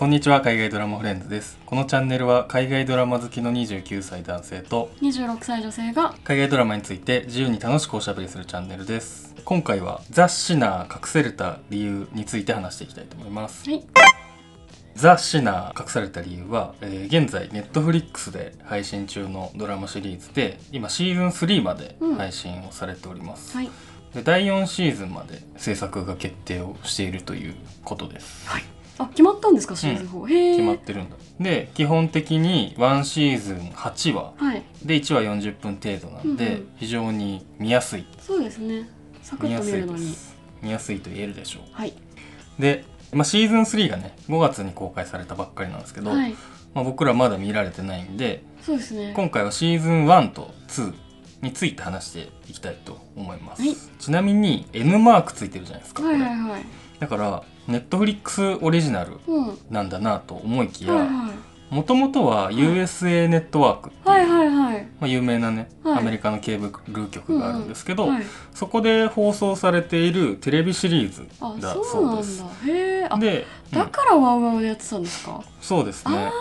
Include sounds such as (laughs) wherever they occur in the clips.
こんにちは海外ドラマフレンズです。このチャンネルは海外ドラマ好きの29歳男性と26歳女性が海外ドラマについて自由に楽しくおしゃべりするチャンネルです。今回はザ・シナー隠された理由について話していきたいと思います。はい。ザ・シナー隠された理由は、えー現在ネットフリックスで配信中のドラマシリーズで今シーズン3まで配信をされております、はい。で第4シーズンまで制作が決定をしているということですあ決まったんですかシーズン4、へえ決まってるんだ。で基本的に1シーズン8話はい。で1話40分程度なんで、うんうん。非常に見やすい。そうですね。サク見やすいッと見るのに。見やすいと言えるでしょはい、うで、まあ、シーズン3がね5月に公開されたばっかりなんですけど、はい、まあ、僕らまだ見られてないんでそうですね。今回はシーズン1と2について話していきたいと思います、はい。ちなみに N マークついてるじゃないですかはいはいはい。だからネットフリックスオリジナルなんだなと思いきやもともとは USA ネットワークっていう、有名なね、はい。アメリカのケーブル局があるんですけど、はい、そこで放送されているテレビシリーズあだそうです。で、うん。だからワウワウでやってたんですか、そうですね。あ。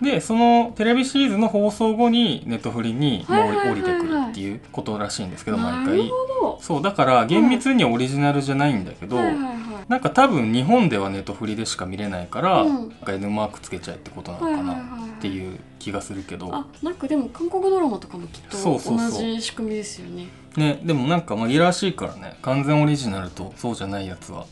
でそのテレビシリーズの放送後にネットフリにもう降りてくるっていうことらしいんですけあど毎回。ほそうだから厳密にはオリジナルじゃないんだけど、なんか多分日本ではネットフリでしか見れないから、うん。N マークつけちゃえってことなのはいかなっていう気がするけど、あなんかでも韓国ドラマとかもきっと同じ仕組みですよね。ね、でもなんか紛らわしいからね。完全オリジナルとそうじゃないやつは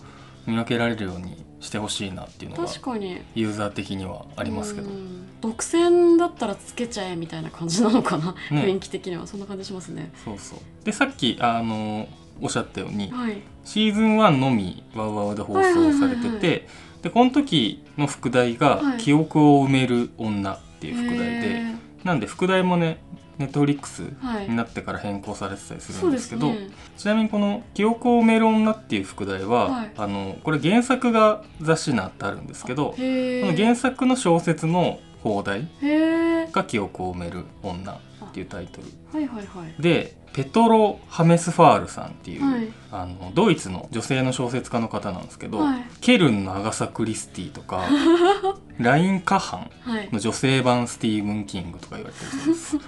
見分けられるようにしてほしいなっていうのが確かに。ユーザー的にはありますけど。うん。独占だったらつけちゃえみたいな感じなのかな、ね。雰囲気的には。そんな感じしますね。そうそう。でさっきあのおっしゃったようにはい。シーズン1のみワウワウで放送されててでこの時の副題がはい「記憶を埋める女」っていう副題で、へなんで副題もねネットフリックスになってから変更されてたりするんですけど、すね。ちなみにこの「記憶を埋める女」っていう副題は、はい。あのこれ原作が雑誌になってあるんですけどへこの原作の小説の放題が「記憶を埋める女」っていうタイトル。はいはいはい。でペトロ・ハメスファールさんっていう、はい。あのドイツの女性の小説家の方なんですけど、はい。ケルンのアガサ・クリスティとか (laughs) ライン・カハンはい。の女性版スティーブン・キングとか言われてるそうです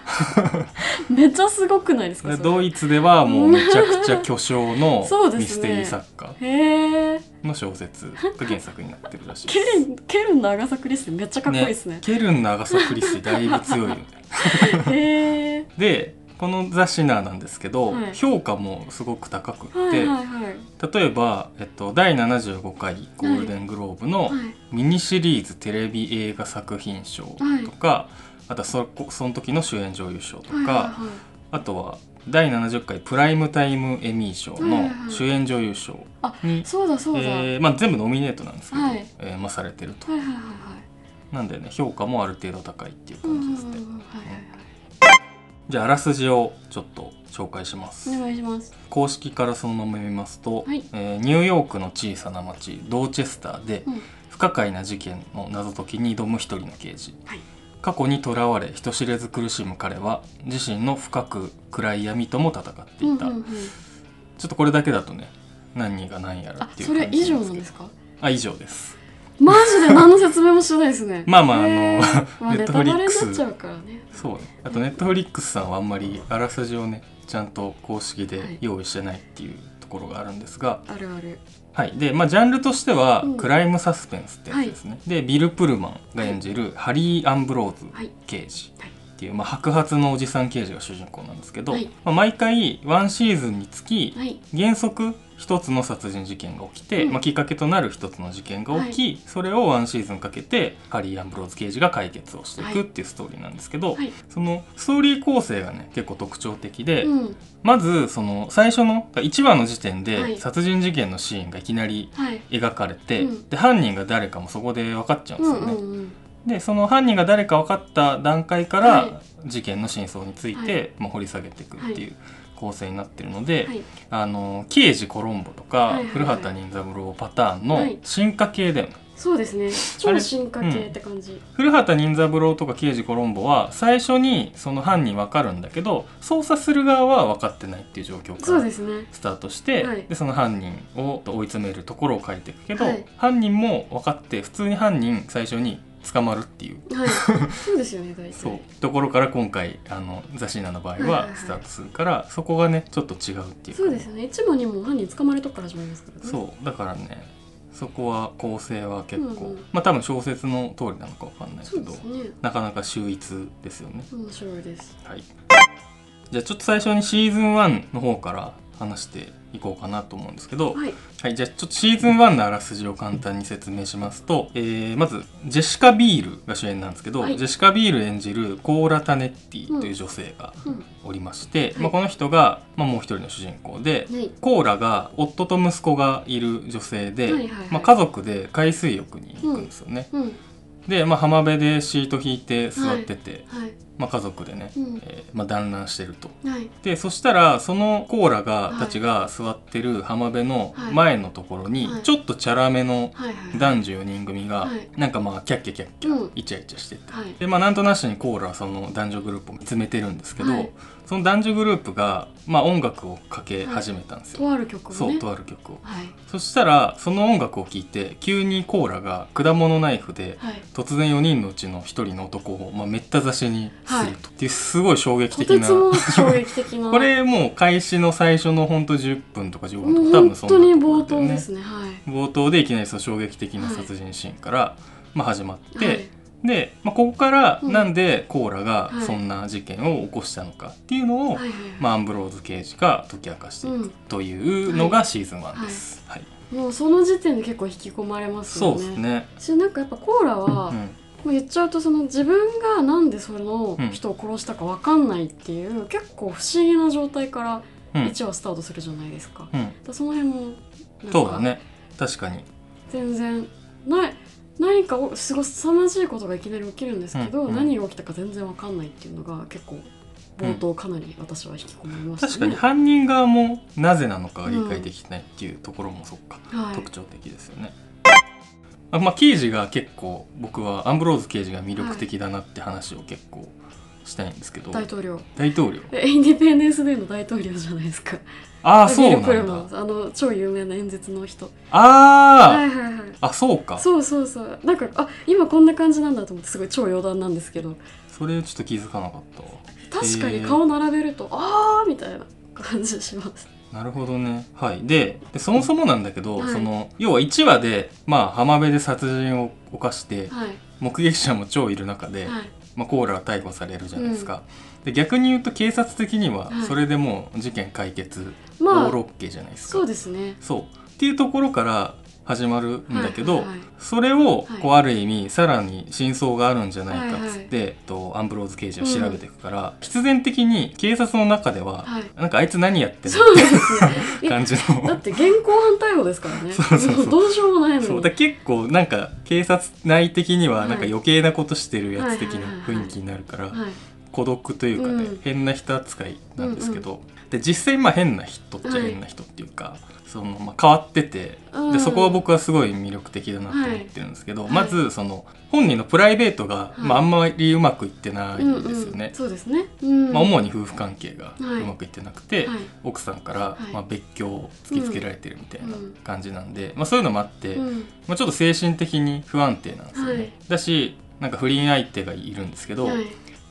(laughs) めっちゃすごくないですかドイツではもうめちゃくちゃ巨匠の (laughs) ミステリー作家の小説が原作になってるらしいケルンケルンのアガサクリステめっちゃかっこいいですねケルンのアガサ・クリスティだいぶ強いよね (laughs) でこのザ・シナーなんですけど、はい。評価もすごく高くって、はいはいはい。例えば、えっと、第75回ゴールデングローブのはい。ミニシリーズテレビ映画作品賞とか、あとはそこその時の主演女優賞とか、あとは第70回プライムタイムエミー賞の主演女優賞あに、そうだそうだ、えーまあ、全部ノミネートなんですけど、はい。えーまあ、されてると。はいはいはいはいなんでね。評価もある程度高いっていう感じですね、うんはいじゃああらすじをちょっと紹介します、お願いします。公式からそのまま読みますと、はい。えーニューヨークの小さな町ドーチェスターで、うん。不可解な事件の謎解きに挑む一人の刑事、はい。過去にとらわれ人知れず苦しむ彼は自身の深く暗い闇とも戦っていた、うんうんうん。ちょっとこれだけだとね何が何やらあっていうそれ以上感じですけど。なんですか？あ以上ですマジで何の説明もしてないですね。(laughs) まあまああの (laughs) ネットフリックス。そうね。あとネットフリックスさんはあんまりあらすじをねちゃんと公式で用意してないっていうところがあるんですが、あるある。はい、で、まあ、ジャンルとしてはうん。クライムサスペンスってやつですね、でビル・プルマンが演じるハリー・アンブローズはい。刑事。はいっていう、まあ、白髪のおじさん刑事が主人公なんですけど、はい。まあ、毎回ワンシーズンにつきはい。原則一つの殺人事件が起きて、うん。まあ、きっかけとなる一つの事件が起き、それをワンシーズンかけてハリー・アンブローズ刑事が解決をしていくっていうストーリーなんですけど、はい。そのストーリー構成がね結構特徴的で、うん。まずその最初の1話の時点はい。で殺人事件のシーンがいきなりはい。描かれて、うん。で犯人が誰かもそこで分かっちゃうんですよね。うんうんうんでその犯人が誰か分かった段階から、は事件の真相について、はい。まあ、掘り下げていくっていう構成になってるので、はい。あの刑事コロンボとか、はいはいはい。古畑任三郎パターンのはい。進化系だよね。そうですね。超進化系って感じ、古畑任三郎とか刑事コロンボは最初にその犯人分かるんだけど捜査する側は分かってないっていう状況からそうですね。スタートしてはい。でその犯人を追い詰めるところを書いていくけど、はい。犯人も分かって普通に犯人最初に捕まるっていう。はい。(laughs) そうですよね大体。そう。ところから今回あのザシーナの場合はいはいははい。スタートするから、そこがねちょっと違うっていうか。そうですよね。一番にも犯人捕まるとこから始まりますからね。そう。だからねそこは構成は結構、うんうん。まあ多分小説の通りなのかわかんないけどね。なかなか秀逸ですよね。面白いです。はい。じゃあちょっと最初にシーズン1の方から話していこうかなと思うんですけど、はい。はい、じゃあちょっとシーズン1のあらすじを簡単に説明しますと、えーまずジェシカ・ビールが主演なんですけど、はい。ジェシカ・ビール演じるコーラ・タネッティという女性がうんおりまして、はいまあ、この人が、まあ、もう一人の主人公で、はい。コーラが夫と息子がいる女性で、はいはいはい。まあ、家族で海水浴に行くんですよね。うん。で、まあ、浜辺でシート引いて座ってて、はいまあ、家族でね、うん。えーまあ、団らんしてると。はい。でそしたらそのコーラが、はい。たちが座ってる浜辺のはい。前のところに、はい。ちょっとチャラめの男女4人組が、はい。なんかまあキャッキャキャッキうん。ャイチャイチャしてて、はい。でまあなんとなしにコーラはその男女グループを見つめてるんですけど、はい。その男女グループが、まあ、音楽をかけ始めたんですよ、とある曲をね。そうとある曲を。はい。そしたらその音楽を聴いて急にコーラが果物ナイフではい。突然4人のうちの1人の男を、まあ、めった刺しにすはいると、ってい。うすごい衝撃と的な。衝撃的な (laughs) これもう開始の最初のほんと10分とか15分とか多分本当にそんなところ冒だよね。頭ですね。はい。冒頭でいきなりその衝撃的な殺人シーンから、まあ、始まって、はい。で、まあ、ここからうん。なんでコーラがはい。そんな事件を起こしたのかっていうのを、はいまあ、アンブローズ刑事が解き明かしていくというのがシーズン1です。はい。もうその時点で結構引き込まれますそうよね。ですね。しなんかやっぱコーラは、うんもう言っちゃうとその自分がなんでそのうん人を殺したかわかんないっていう、結構不思議な状態からうん。1話スタートするじゃないですか,、うん、その辺もそうだね。確かに。全然ない何かをすごい凄まじいことがいきなり起きるんですけど、うんうん。何が起きたか全然わかんないっていうのが結構冒頭かなり私は引き込まれましたね、確かに。犯人側もなぜなのかが理解できてないっていうところもそっか、はい。特徴的ですよね。あまあ刑事が結構僕はアンブローズ刑事が魅力的だなって話を結構したいんですけど、大統領。大統領。えインディペンデンス・デーの大統領じゃないですか。ああそうなんだ。ンあの超有名な演説の人。あー、はいはいはい。あそうか。そうそうそう。なんかあ今こんな感じなんだと思ってすごい超余談なんですけど。それちょっと気づかなかったわ。確かに顔並べると、あーみたいな感じしますなるほどね。はい。ででそもそもなんだけど、はい。その要は1話でまあ浜辺で殺人を犯してはい。目撃者も超いる中で、はい。まあ、コーラは逮捕されるじゃないですか、で逆に言うと警察的にははい。それでもう事件解決、まあオールオッケーじゃないですか。そうですね。そう。っていうところから始まるんだけど、はいはいはい。それをはいこうある意味さらに真相があるんじゃないかっつって、えっとアンブローズ刑事は調べていくから、必然的に警察の中では、はい。なんかあいつ何やってんの？そうですね。って感じだのって現行犯逮捕ですからね。そうそう (laughs) どうしようもないのに。そうだ結構なんか警察内的にははい。なんか余計なことしてるやつ的なはいはいはいはい雰囲気になるから、はい。孤独というかね、うん。変な人扱いなんですけど、で実際まあ変な人っちゃ変な人っていうか、そのまあ変わってて、うん。でそこは僕はすごい魅力的だなと思ってるんですけど、はいまずその本人のプライベートが、い。まあ、あんまりうまくいってないうんんですよね。うん、。そうですね、うん。まあ、主に夫婦関係がはい。うまくいってなくて、はい。奥さんから、はい。まあ、別居を突きつけられてるみたいなうん感じなんで、まあ、そういうのもあって、うん。まあ、ちょっと精神的に不安定なんですよね。はい。だしなんか不倫相手がいるんですけど、はい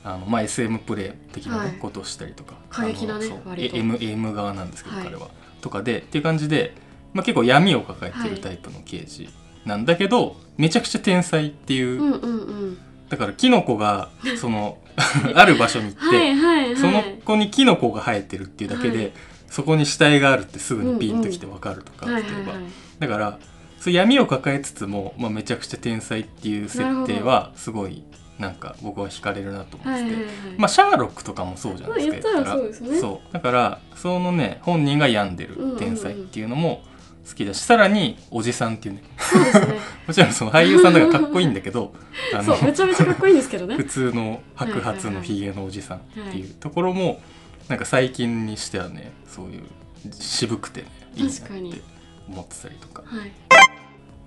あのまあ、SM プレイ的なね、はい。ことをしたりとか。過激なね M, M 側なんですけど、はい。彼は。とかでっていう感じで、まあ、結構闇を抱えてるタイプの刑事なんだけど、めちゃくちゃ天才っていう、うんうんうん。だからキノコが (laughs) その (laughs) ある場所に行って、はいはいはい。その子にキノコが生えてるっていうだけで、はい。そこに死体があるってすぐにピンときてわかるとか、はい例えば、はいはいだからそう闇を抱えつつも、まあ、めちゃくちゃ天才っていう設定はすごいなんか僕は惹かれるなと思ってて、はいはいはい。まあシャーロックとかもそうじゃないですか、まあ言ったらそうね。だからそのね本人が病んでる天才っていうのも好きだし、さらにおじさんっていうね。ね。(laughs) もちろんその俳優さんだからかっこいいんだけど (laughs) あのそうめちゃめちゃかっこいいんですけどね。(laughs) 普通の白髪のひげのおじさんっていうところもなんか最近にしてはねそういう渋くてねいいなって思ってたりとか。はい。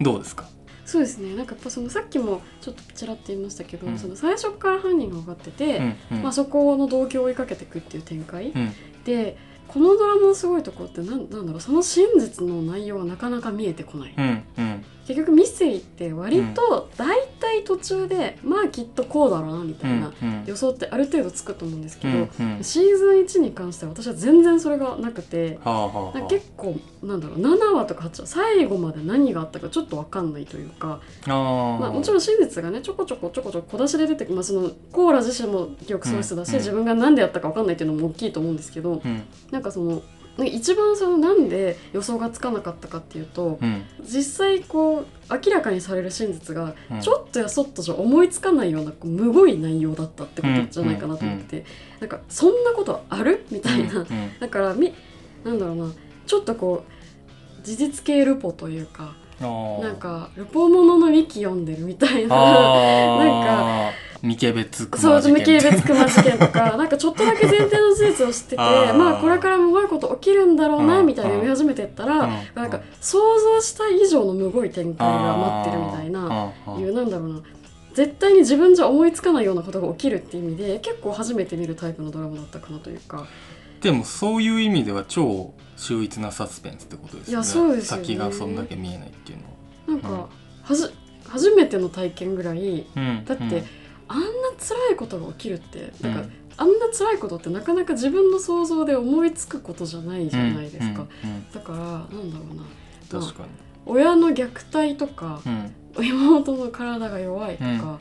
どうですか？そうですね。なんかやっぱそのさっきもちょっとちらっと言いましたけど、うん。その最初から犯人が分かってて、うんうん。まあ、そこの動機を追いかけていくっていう展開、うん。でこのドラマのすごいところってなんなんだろう。その真実の内容がなかなか見えてこない、うんうん結局ミステリーって割と大体途中で、まあきっとこうだろうなみたいなうん予想ってある程度つくと思うんですけど、シーズン1に関しては私は全然それがなくて結構なんだろう7話とか8話最後まで何があったかちょっと分かんないというか、まあ、もちろん真実がねちょこちょこちょこちょこ小出しで出てくる、まあ、そのコーラ自身も記憶喪失だし、自分が何でやったか分かんないっていうのも大きいと思うんですけどうん。なんかその一番そのなんで予想がつかなかったかっていうとうん。実際こう明らかにされる真実がうん。ちょっとやそっとじゃ思いつかないようなこうむごい内容だったってことじゃないかなと思って、なんかそんなことある？みたいな、だからみなんだろうな。ちょっとこう事実系ルポというかなんかルポもののウィキ読んでるみたいな。あなんか未決別熊そう事件無形別熊事件とか (laughs) なんかちょっとだけ前提の事実を知っててまあこれからむごいこと起きるんだろうなうん。みたいな読み始めてったら、うん。なんか想像した以上のむごい展開が待ってるみたいないうなんだろうな。絶対に自分じゃ思いつかないようなことが起きるっていう意味で結構初めて見るタイプのドラマだったかなというか。でもそういう意味では超秀逸なサスペンスってことですよね。いやそうですよね。先がそんだけ見えないっていうのなんか、うん。はじ初めての体験ぐらいは、うん。だってうんあんな辛いことが起きるってなんか、うん。あんな辛いことってなかなか自分の想像で思いつくことじゃないじゃないですか、だからなんだろうな。うん確か親の虐待とか妹の体が弱いとか、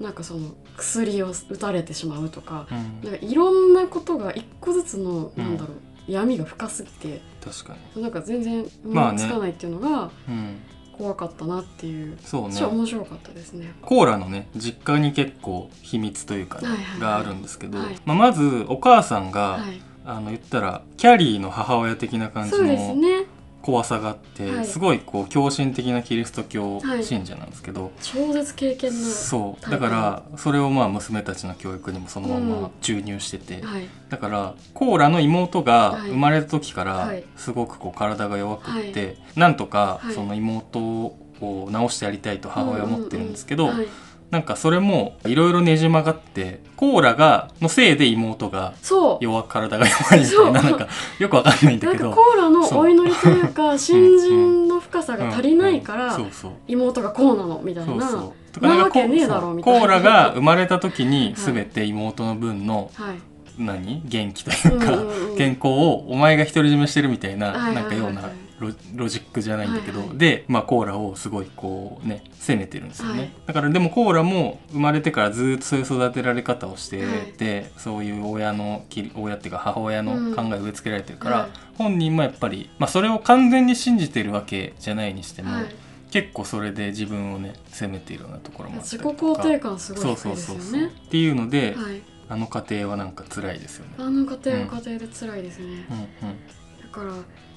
なんかその薬を打たれてしまうとかうん。なんかいろんなことが一個ずつの、うん。なんだろう闇が深すぎて確かに。なんか全然まあね思いつかないっていうのがうん怖かったなっていう、そうね。面白かったですね。コーラのね実家に結構秘密というかね、はいはいはい。があるんですけど、はい。まあ、まずお母さんが、はい、あの言ったらキャリーの母親的な感じのね怖さがあって、はい。すごいこう狂信的なキリスト教はい信者なんですけど、超絶経験のそう。だからそれをまあ娘たちの教育にもそのまうんま注入してて、はい。だからコーラの妹がはい。生まれた時からはい。すごくこう体が弱くって、はなんとかはい。その妹を治してやりたいと母親は思ってるんですけど、うんうんうん。はいなんかそれもいろいろねじ曲がってコーラがのせいで妹がそう。弱体が弱いみたいななんかよくわかんないんだけど。コーラのお祈りというか新人の深さが足りないから妹がこうなのみたいな。とななんかわけねえだろみたいな。コーラが生まれた時にはい。全て妹の分のはい。何？元気というか、健康をお前が独り占めしてるみたいな、なんかようなロロジックじゃないんだけど、はいはい。で、まあ、コーラをすごいこうね責めてるんですよね、はい。だからでもコーラも生まれてからずっとそういう育てられ方をしてて、そういう親のき親っていうか母親の考えを植え付けられてるから、はい。本人もやっぱり、まあ、それを完全に信じてるわけじゃないにしても、はい。結構それで自分をね責めているようなところもあった自己りとか。肯定感すごいそうそそうそう、ねっていうので、はい。あの家庭はなんか辛いですよね。あの家庭は家庭で辛いですね、うんうん。だから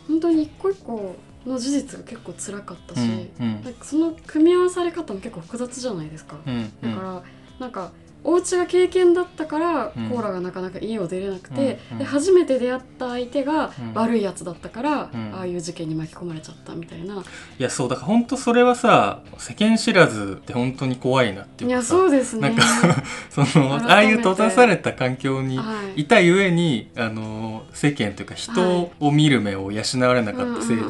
本当に一個一個の事実が結構辛かったし、うんうん。なんかその組み合わされ方も結構複雑じゃないですか、うんうん。だからなんかお家が経験だったから、うん。コーラがなかなか家を出れなくて、で初めて出会った相手がうん。悪いやつだったから、うん。ああいう事件に巻き込まれちゃったみたいな、いやそうだから本当それはさ世間知らずって本当に怖いなっていいうやかさそうですね。なんか (laughs) そのああいう閉ざされた環境にはい。いたゆえにあの世間というか人を見る目を養われなかったせいで、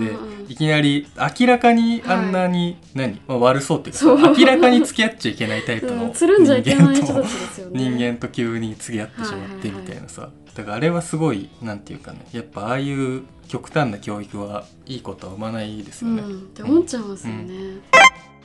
いきなり明らかにあんなに、何、まあ、悪そうっていうか明らかに付き合っちゃいけないタイプうの人間と人間と急に付き合ってしまってみたいなさ、だからあれはすごいなんていうかねやっぱああいう極端な教育はいいことは生まないですよね。うんって思っちゃいますよね、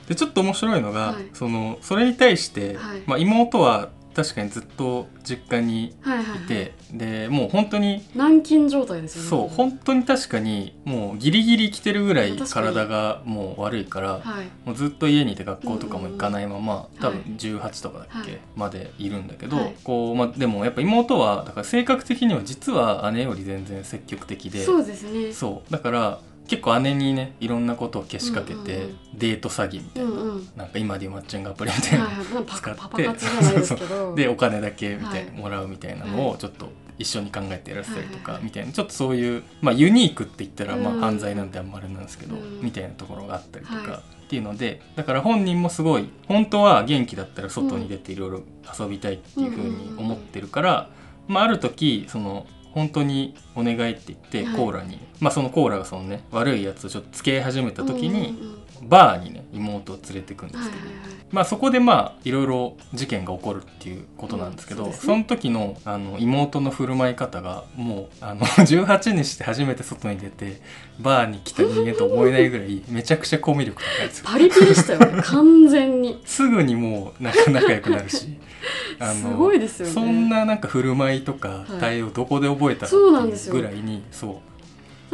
でちょっと面白いのが、はい。そのそれに対して、はい。まあ、妹は確かにずっと実家にはいはいはい。いて、でもう本当に軟禁状態ですよね。そう本当に確かにもうギリギリ来てるぐらい体がもう悪いから、はい。もうずっと家にいて学校とかも行かないまま、ん多分はい。18とかだっけ、はいまでいるんだけど、はい。こうまあ、でもやっぱ妹はだから性格的には実は姉より全然積極的でそうですね。そう。だから結構姉にねいろんなことをけしかけて、うんうんうん。デート詐欺みたいな、うんうん。なんか今でいうマッチングアプリみたいな、はいはい。まあパ使ってで (laughs) お金だけみたいな、はい。もらうみたいなのをちょっと一緒に考えてやらせたりとはいはいはいかみたい。なちょっとそういう、まあ、ユニークって言ったらまうん。あ犯罪なんてあんまりなんですけど、うん。みたいなところがあったりとか、はい。っていうのでだから本人もすごい本当は元気だったら外に出ていろいろ遊びたいっていうふうに思ってるから、まあ、ある時その本当にお願いって言ってはい。コーラに、まあそのコーラがそのね悪いやつをちょっと付き合い始めた時に、うんうんうんバーにね妹を連れてくんですけど、はいはいはい。まあそこでまあいろいろ事件が起こるっていうことなんですけど、うん。そねその時のあの妹の振る舞い方がもうあの (laughs) 18にして初めて外に出てバーに来た人間と思えないぐらいめちゃくちゃコミュ力高いですよ。パリピでしたよね (laughs) 完全に。すぐにもう仲仲良くなるし (laughs) あすごいですよね。そんななんか振る舞いとかはい対応どこで覚えたのそうなんですよっていうぐらいにそう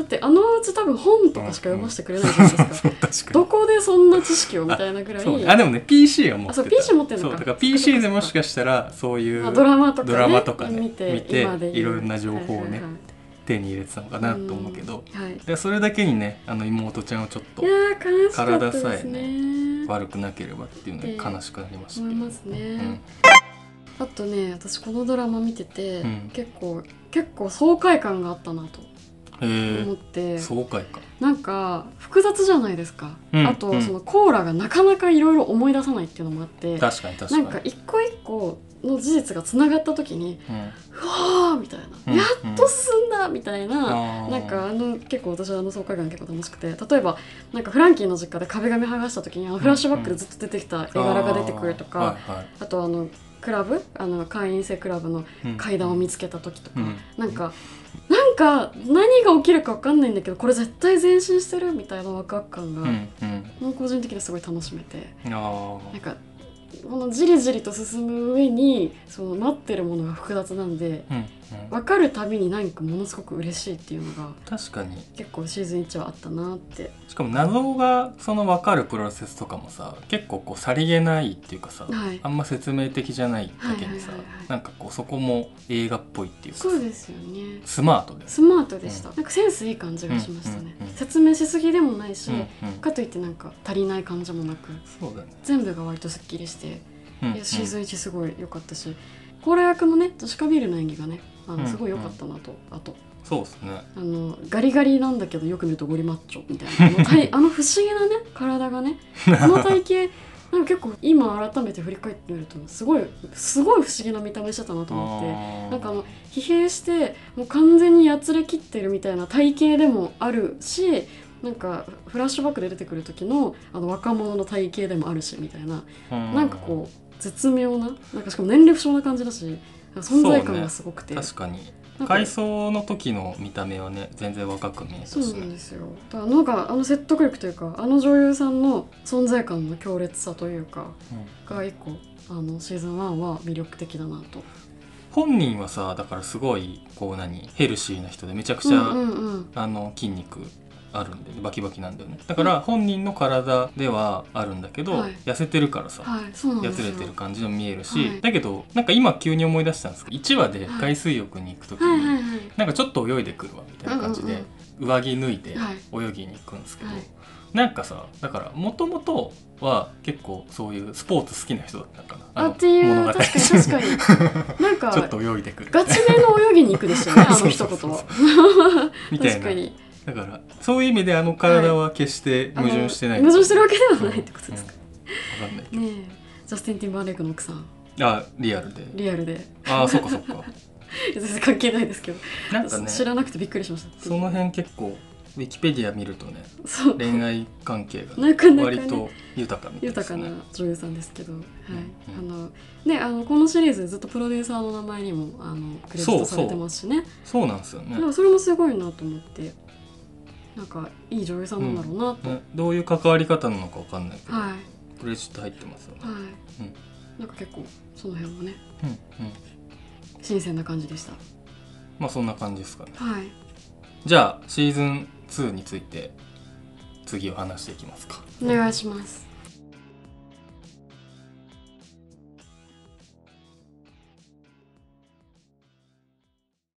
だってあのうち多分本とかしか読ませてくれないじゃないですか、どこでそんな知識をみたいなぐらい。あでもね PC は持ってた。あそう PC 持ってんのか。そうだから PC でもしかしたらそういうまあドラマとか、ね、ドラマとかね見て見ていろんな情報をね手に入れてたのかなと思うけど、はいはい。でそれだけにねあの妹ちゃんをちょっと体さえね悪くなければっていうのでええ。悲しくなりました思いけど、ますね、うん。あとね私このドラマ見てて、うん。結構結構爽快感があったなと。へ思って、え爽快かなんか複雑じゃないですか、うんあと、うん。そのコーラがなかなかいろいろ思い出さないっていうのもあって。確かに確かに。なんか一個一個の事実がつながった時にうん。うわーみたいな、うんやっと進んだみたいな、あー。なんかあの結構私はあの爽快感結構楽しくて。例えばなんかフランキーの実家で壁紙剥がした時にあのフラッシュバックでずっと出てきた絵柄が出てくるとか、あーはいはい。あとあのクラブ？あの会員制クラブのうん。階段を見つけた時とか、うん。なんかか何が起きるか分かんないんだけどこれ絶対前進してるみたいなワクワク感が、うんうん。個人的にすごい楽しめて。あなんかこのじりじりと進む上にその待ってるものが複雑なんでうん分かるたびに何かものすごく嬉しいっていうのが確かに。結構シーズン1はあったなって。しかも謎がその分かるプロセスとかもさ結構こうさりげないっていうかさ、はい。あんま説明的じゃないだけにさ、なんかこうそこも映画っぽいっていうかさそうですよね。スマートです。スマートでした、なんかセンスいい感じがしましたね、うんうんうん説明しすぎでもないし、うんうん。かといってなんか足りない感じもなくそうだね、全部が割とすっきりして、うんいやシーズン1すごい良かったしコーラ役のねジョシカビールの演技がねあうん。のすごい良かったなと、あと。そうですね。あのガリガリなんだけどよく見るとゴリマッチョみたいな。(laughs) あの体あの不思議なね体がねあの体型なんか結構今改めて振り返ってみるとすごいすごい不思議な見た目してたなと思って。なんかあの疲弊してもう完全にやつれきってるみたいな体型でもあるしなんかフラッシュバックで出てくる時のあの若者の体型でもあるしみたいな。うん。なんかこう絶妙ななんかしかも年齢不詳な感じだし存在感がすごくて、確かに。なんか回想の時の見た目はね全然若く見えたしそうなんねですよ。だからなんかあの説得力というかあの女優さんの存在感の強烈さというかうんが一個あのシーズン1は魅力的だなと。本人はさだからすごいこう何ヘルシーな人でめちゃくちゃ、うんうんうん。あの筋肉あるんでバキバキなんだよね。だから本人の体ではあるんだけど、はい。痩せてるからさ、はい、やつれてる感じの見えるし、はい。だけどなんか今急に思い出したんですけど1話で海水浴に行く時に、なんかちょっと泳いでくるわみたいな感じで、上着脱いではい。泳ぎに行くんですけど、はい。なんかさだからもともとは結構そういうスポーツ好きな人だったのかな。のあっていう物語。確かに。確かになんかちょっと泳いでくる。ガチめの泳ぎに行くでしたよねあの一言は。(laughs) 確かにだからそういう意味であの体は決して矛盾してない、あの矛盾してるわけではないってことですか、うん。わかんないけど。ねえ。ジャスティン・ティンバーレイクの奥さん。あリアルで。リアルで。ああそっかそっか。(laughs) 全然関係ないですけど、なんかね。知らなくてびっくりしました。その辺結構ウィキペディア見るとねそう。恋愛関係がね割と豊かみたいですね。豊かな女優さんですけど、はい。うんあのねあのこのシリーズずっとプロデューサーの名前にもあのクレジットされてますしね。そうなんですよね。でもそれもすごいなと思ってなんかいい女優さんなんだろうなと、ねどういう関わり方なのかわかんないけど、はい。クレジット入ってますよね、はい、うん。なんか結構その辺もねうんうん。新鮮な感じでした。まあそんな感じですかね。はい。じゃあシーズン2について次を話していきますか。お願いします